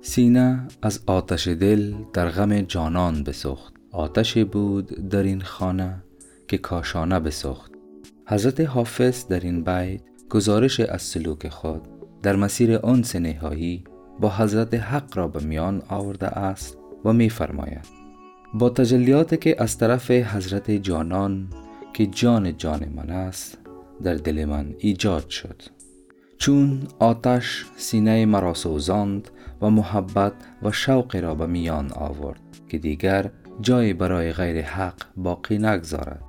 سینه از آتش دل در غم جانان بسخت. آتشی بود در این خانه که کاشانه بسخت. حضرت حافظ در این بیت گزارش از سلوک خود در مسیر انس نهایی با حضرت حق را به میان آورده است و می فرماید با تجلیاتی که از طرف حضرت جانان که جان جان من است در دل من ایجاد شد. چون آتش سینه مرا سوزاند و محبت و شوق را به میان آورد که دیگر جای برای غیر حق باقی نگذارد.